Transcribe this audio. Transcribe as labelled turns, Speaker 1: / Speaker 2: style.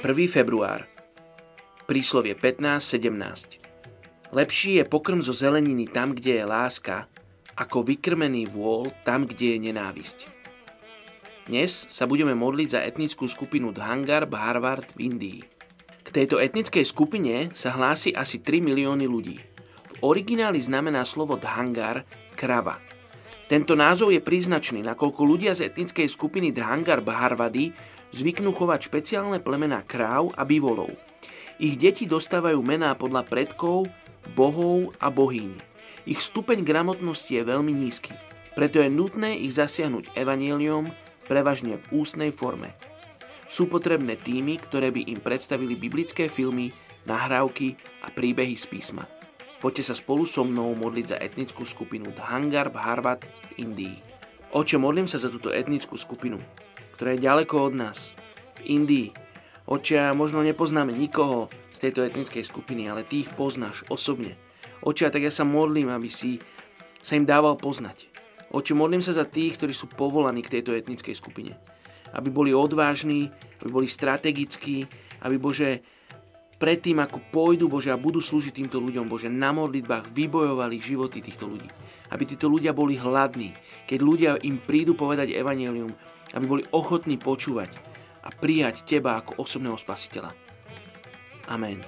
Speaker 1: Je 1. február. Príslovie 15.17. Lepší je pokrm zo zeleniny tam, kde je láska, ako vykrmený vôl tam, kde je nenávisť. Dnes sa budeme modliť za etnickú skupinu Dhangar Bharvard v Indii. K tejto etnickej skupine sa hlási asi 3 milióny ľudí. V origináli znamená slovo Dhangar krava. Tento názov je príznačný, nakoľko ľudia z etnickej skupiny Dhangar Bharvady zvyknú chovať špeciálne plemená kráv a bivolov. Ich deti dostávajú mená podľa predkov, bohov a bohyň. Ich stupeň gramotnosti je veľmi nízky, preto je nutné ich zasiahnuť evaníliom, prevažne v ústnej forme. Sú potrebné týmy, ktoré by im predstavili biblické filmy, nahrávky a príbehy z písma. Poďte sa spolu so mnou modliť za etnickú skupinu Dhangar Bharvat v Indii. Oče, modlím sa za túto etnickú skupinu ktoré je ďaleko od nás, v Indii. Očia, možno nepoznáme nikoho z tejto etnickej skupiny, ale ty ich poznáš osobne. Očia, tak ja sa modlím, aby si sa im dával poznať. Oče, modlím sa za tých, ktorí sú povolaní k tejto etnickej skupine. Aby boli odvážni, aby boli strategickí, aby Bože, predtým ako pôjdu Bože a budú slúžiť týmto ľuďom, Bože, na modlitbách vybojovali životy týchto ľudí. Aby títo ľudia boli hladní. Keď ľudia im prídu povedať evanelium, aby boli ochotní počúvať a prijať Teba ako osobného spasiteľa. Amen.